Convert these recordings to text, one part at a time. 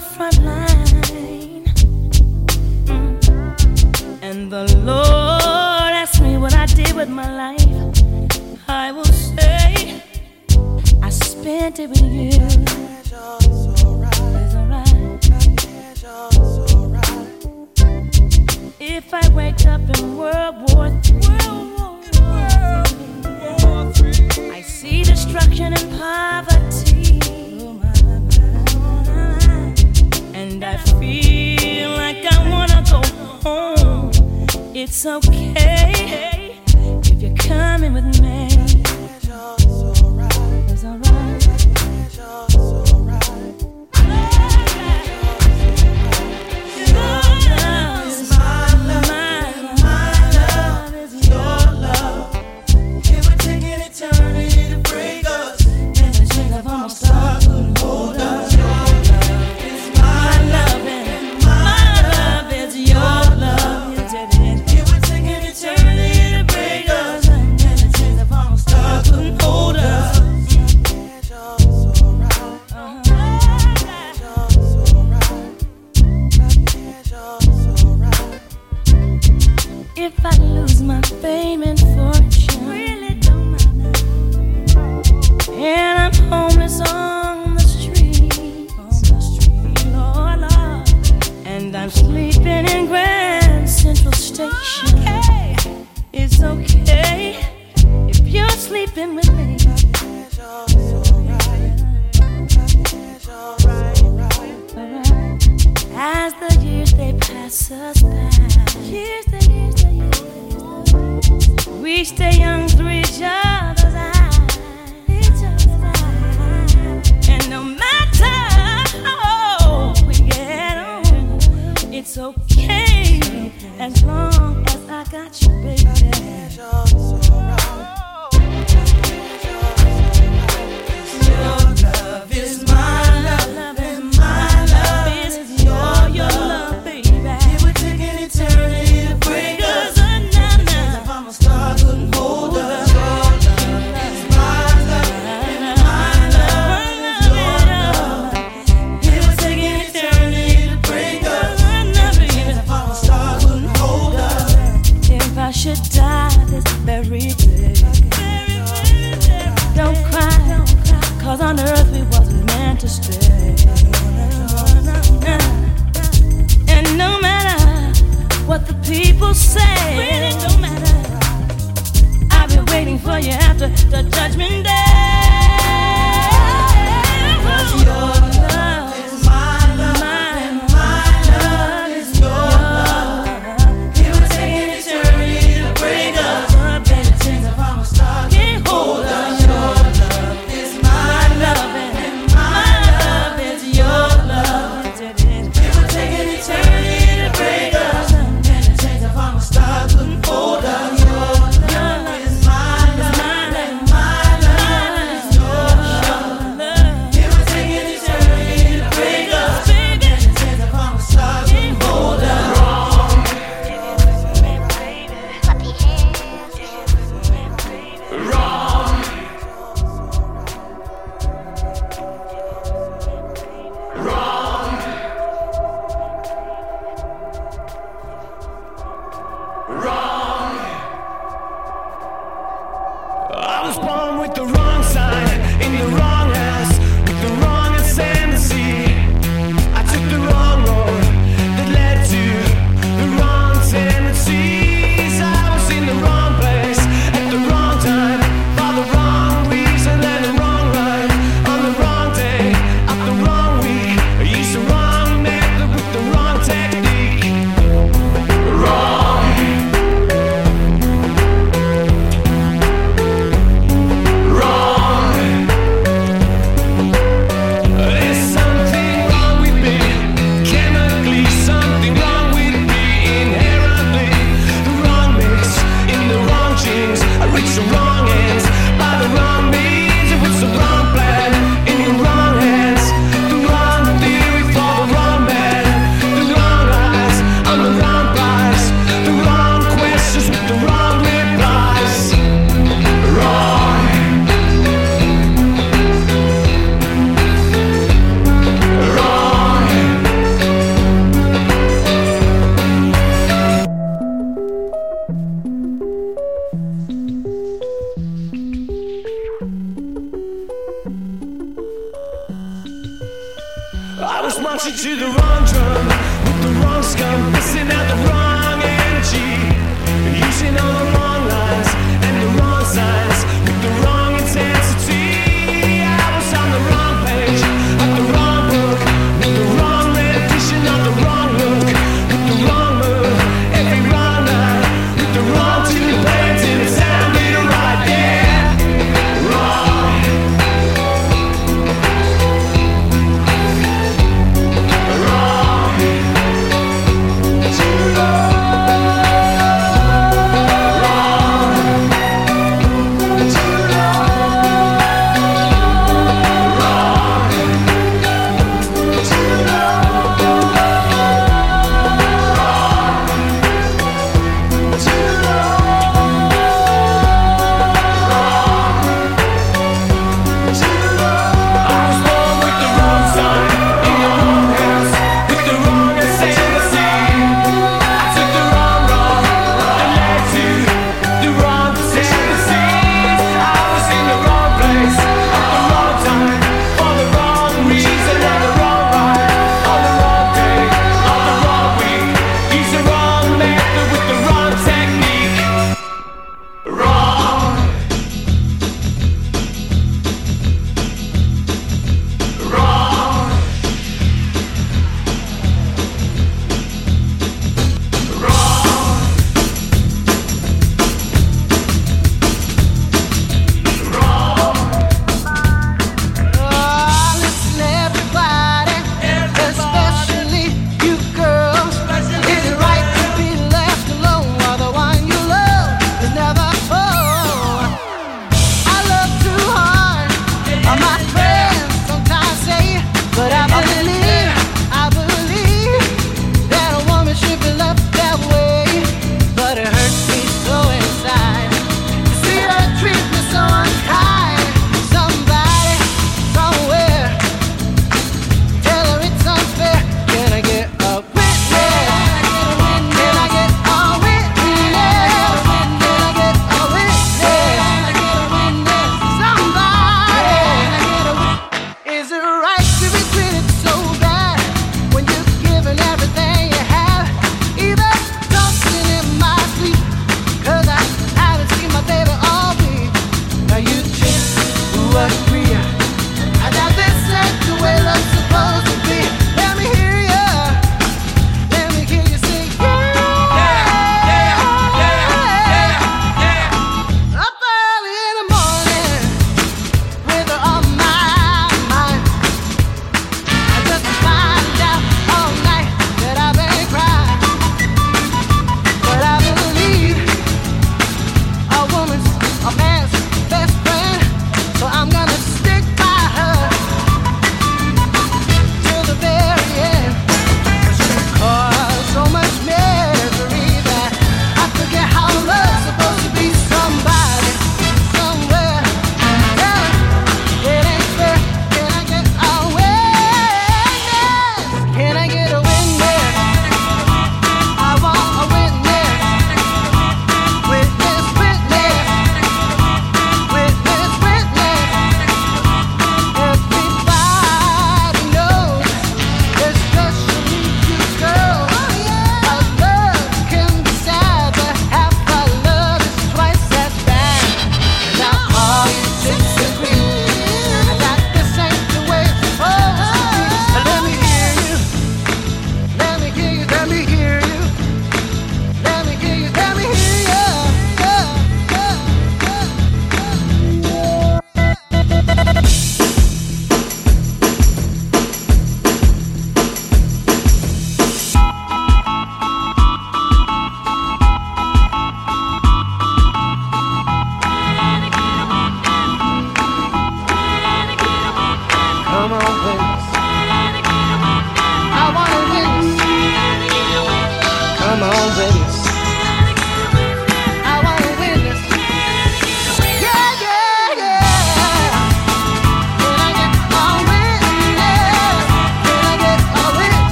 Front line, mm. And the Lord asked me what I did with my life. I will say, I spent it with you. If I wake up in World War III, World War III. I see destruction and feel like I wanna go home, it's okay if you're coming with me.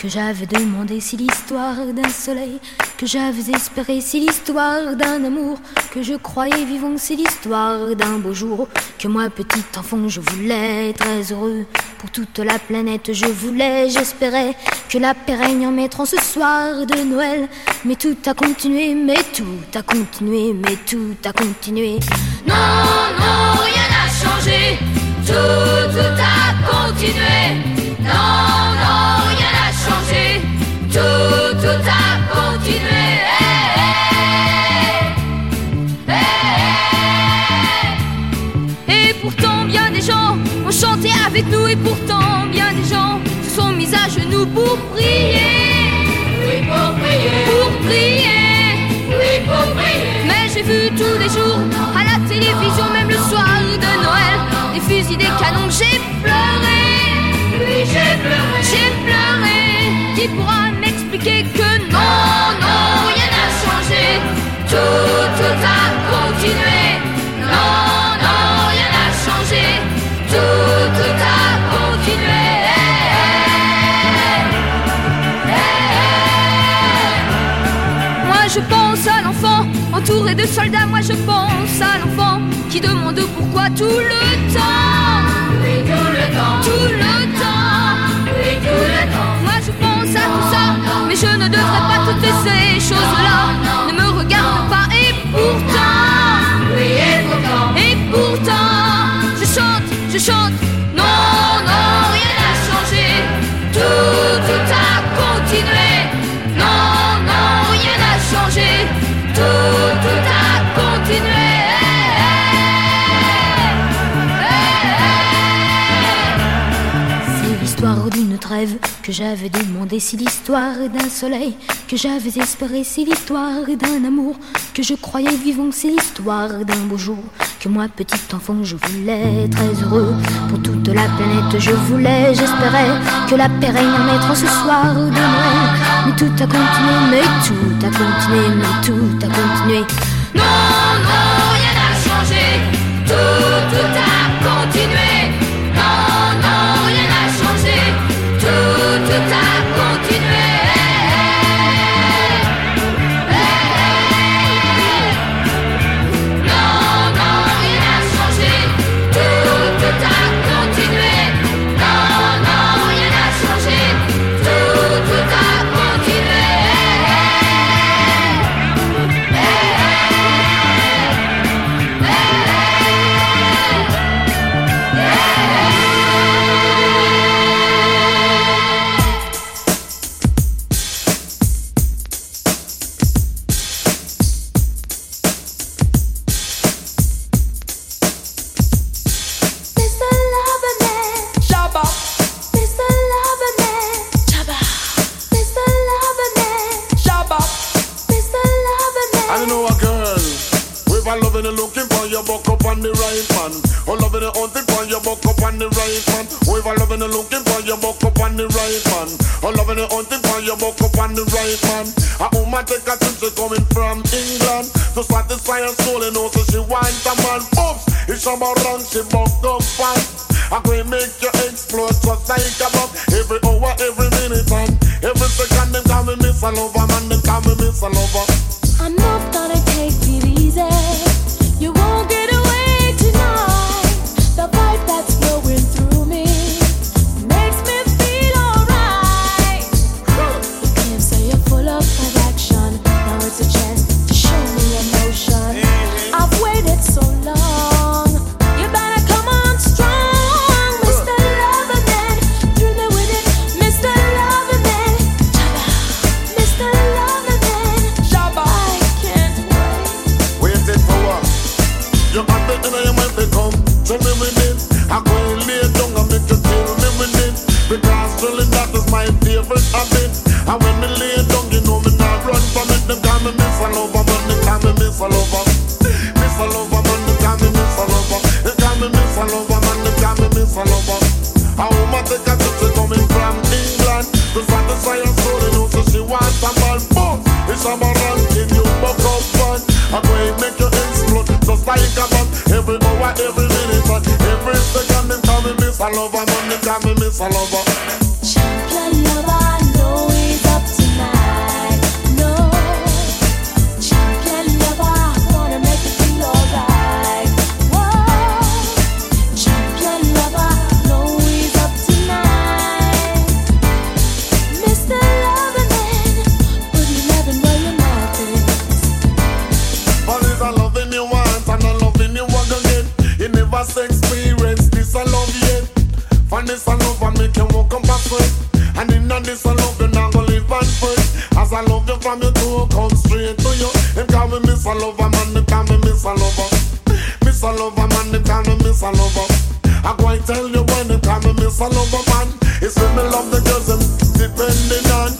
Que j'avais demandé, c'est l'histoire d'un soleil que j'avais espéré, c'est l'histoire d'un amour que je croyais vivant, c'est l'histoire d'un beau jour que moi, petit enfant, je voulais très heureux. Pour toute la planète, je voulais, j'espérais que la paix règne en mettant ce soir de Noël. Mais tout a continué, mais tout a continué, mais tout a continué. Non, non, rien n'a changé, tout, tout a continué. Non, non, rien n'a changé. Tout, tout a continué. et pourtant, bien des gens ont chanté avec nous. Et pourtant, bien des gens se sont mis à genoux pour prier. Oui, pour prier. Pour prier. Oui, pour prier. Mais j'ai vu tous les jours à la télévision, même le soir de Noël, des fusils, des canons, j'ai pleuré. Oui, j'ai pleuré. J'ai pleuré. Qui pourra m'expliquer que non, non, rien n'a changé. Tout, tout a continué. Non, non, rien n'a changé. Tout, tout a continué. Moi je pense à l'enfant entouré de soldats. Moi je pense à l'enfant qui demande pourquoi tout le temps. Tout le temps. Tout le je ne devrais pas toutes ces choses-là. Ne me regarde pas et pourtant, Oui, et pourtant. et pourtant, je chante, je chante. Non, non, rien n'a changé. Tout, tout a continué. Non, non, rien n'a changé. Tout, tout que j'avais demandé, c'est l'histoire d'un soleil que j'avais espéré, c'est l'histoire d'un amour que je croyais vivant, c'est l'histoire d'un beau jour que moi, petit enfant, je voulais très heureux. Pour toute la planète, je voulais, j'espérais que la paix règne en être ce soir de. Mais tout a continué, mais tout a continué, mais tout a continué. Non, non, on the right man. A woman take a trip, coming from England. To satisfy her soul, and also she wants a man. Oops, it's about run, she buck up fast. I can make you explode just like a bomb Every hour, every minute and every second Them call me Miss a Lover, man, them call me Miss a Lover I'm not gonna take it a Lover, man, they call me Miss a Lover And this I love I make you walk up backwards And in this I love you now go live and free. As I love you from your toe come straight to you. Them call me Miss I Lover man, them call me Miss I Lover. Miss I Lover man, them call me Miss I Lover. I go and tell you when them call me Miss I Lover man. It's when me love the girls them depending on.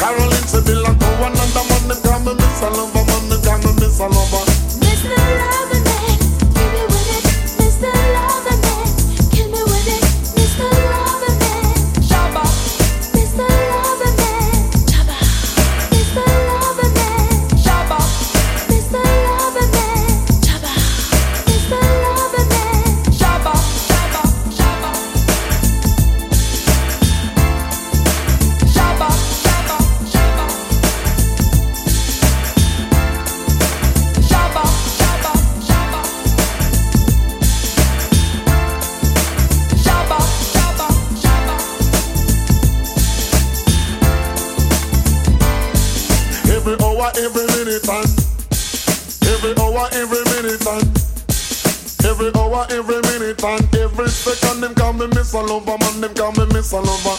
Caroline Sibylla go another man, them call me Miss I Lover man, them call me Miss I Lover. Miss a lover, man, them call me Miss a lover.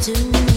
to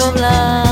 pañuelo blanco.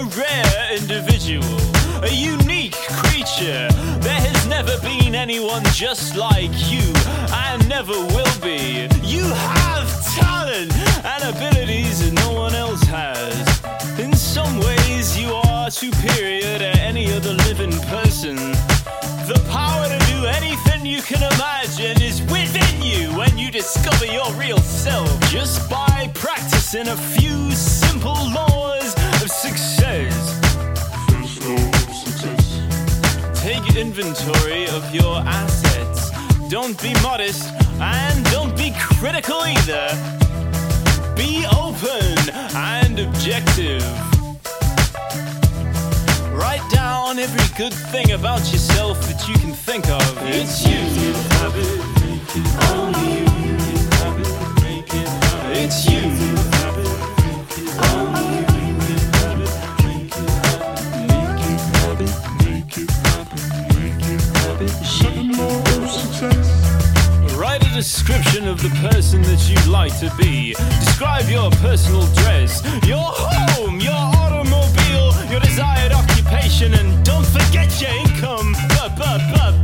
A rare individual, a unique creature. There has never been anyone just like you, and never will be. You have talent and abilities that no one else has. In some ways, you are superior to any other living person. The power to do anything you can imagine is within you when you discover your real self just by practicing a few simple laws inventory of your assets. Don't be modest and don't be critical either. Be open and objective. Write down every good thing about yourself that you can think of. It's you. You. It's you. Write a description of the person that you'd like to be. Describe your personal dress, your home, your automobile, your desired occupation, and don't forget your income. Buh, buh, buh,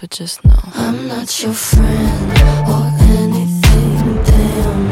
but just know I'm not your friend or anything. Damn,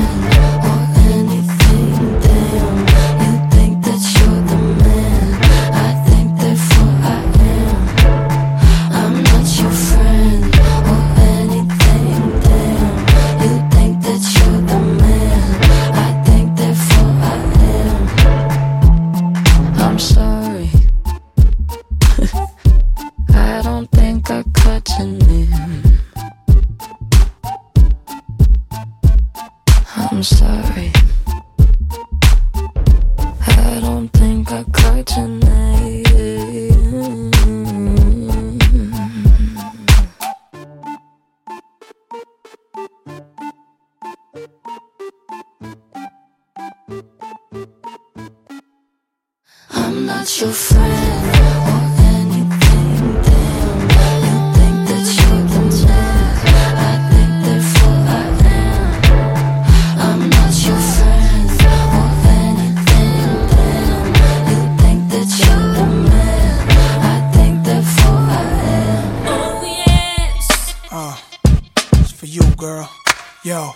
Yo.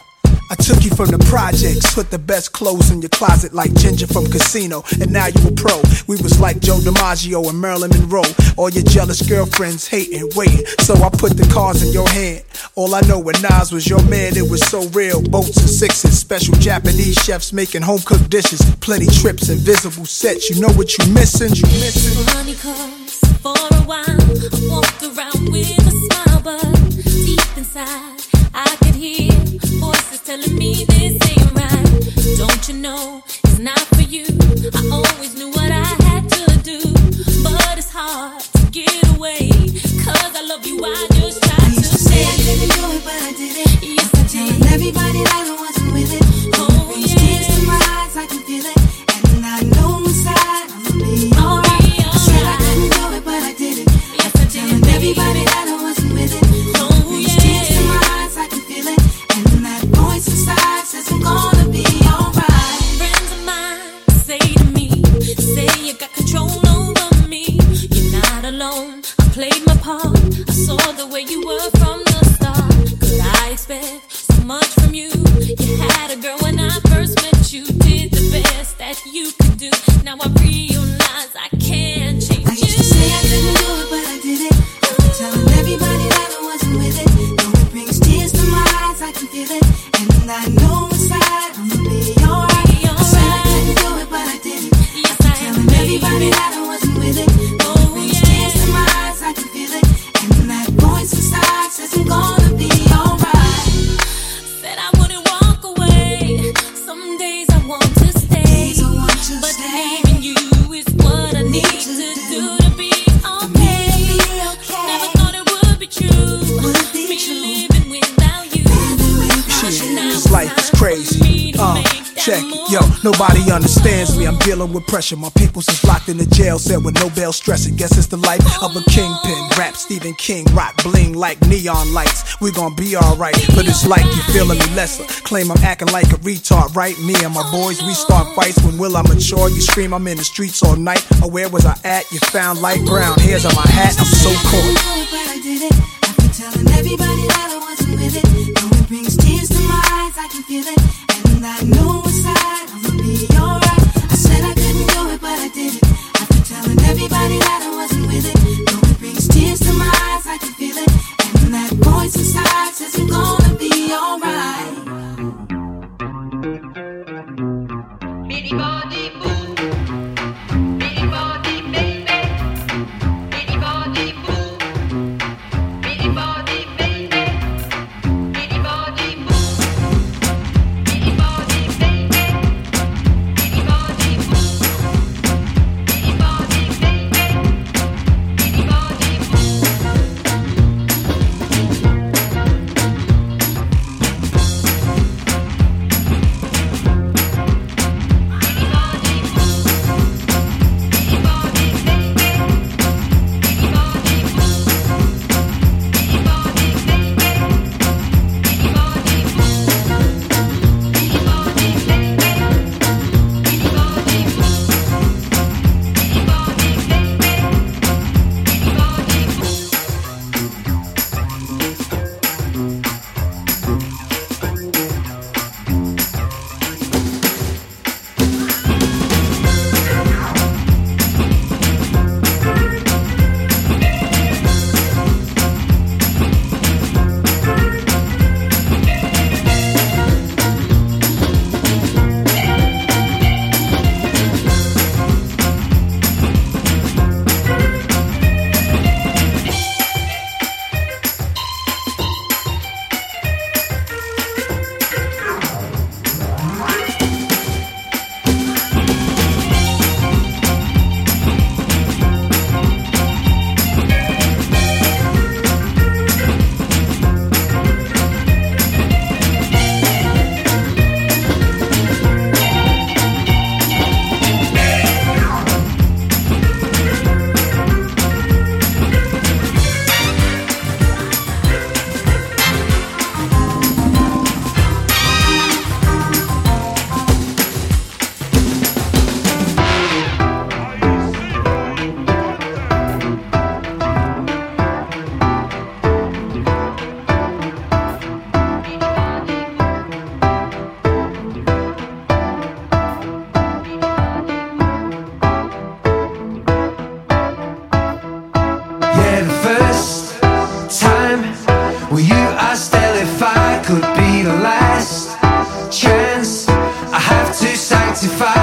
I took you from the projects, put the best clothes in your closet like Ginger from Casino, and now you a pro. We was like Joe DiMaggio and Marilyn Monroe. All your jealous girlfriends hating, waiting. So I put the cards in your hand. All I know when Nas was your man, it was so real. Boats and sixes, special Japanese chefs making home cooked dishes, plenty trips, invisible sets. You know what you missing? You missing? Money comes for a while. I walk around with a smile, but deep inside, I could hear voices telling me this ain't right. Don't you know it's not for you? I always knew what I had to do, but it's hard to get away. Cause I love you, I just try to Say I stay. couldn't do it, but I did it. Yes, I did. everybody that I wasn't with it. Oh, Brings tears to my eyes, I can feel it. And I know inside I'ma be oh, alright. Be I said I alright. do it, but I did it. Yes, I did, everybody played my part. I saw the way you were from the start. Could I expect so much from you? You had a girl when I first met you. Did the best that you could do. Now I realize I can't change you. I used to say I couldn't do it, but I did it. Telling everybody that I wasn't with it. Though it brings tears to my eyes, I can feel it. And I know inside I'ma be alright. Dealing with pressure. My people's is locked in the jail cell with no bail stressing. Guess it's the life of a kingpin. Rap Stephen King, rock bling like neon lights. We gon' be alright, but it's like you feeling me lesser. Claim I'm acting like a retard, right? Me and my boys, we start fights. When will I mature? You scream, I'm in the streets all night. Or where was I at? You found light brown hairs on my hat. I'm so cool. Telling everybody that I wasn't with it. Though it brings tears to my eyes, I can feel it. And I know inside I'ma everybody that I wasn't with it. It brings tears to my eyes, I can feel it. And that voice inside says I'm gonna be alright. With you, still if I could be the last chance. I have to sanctify,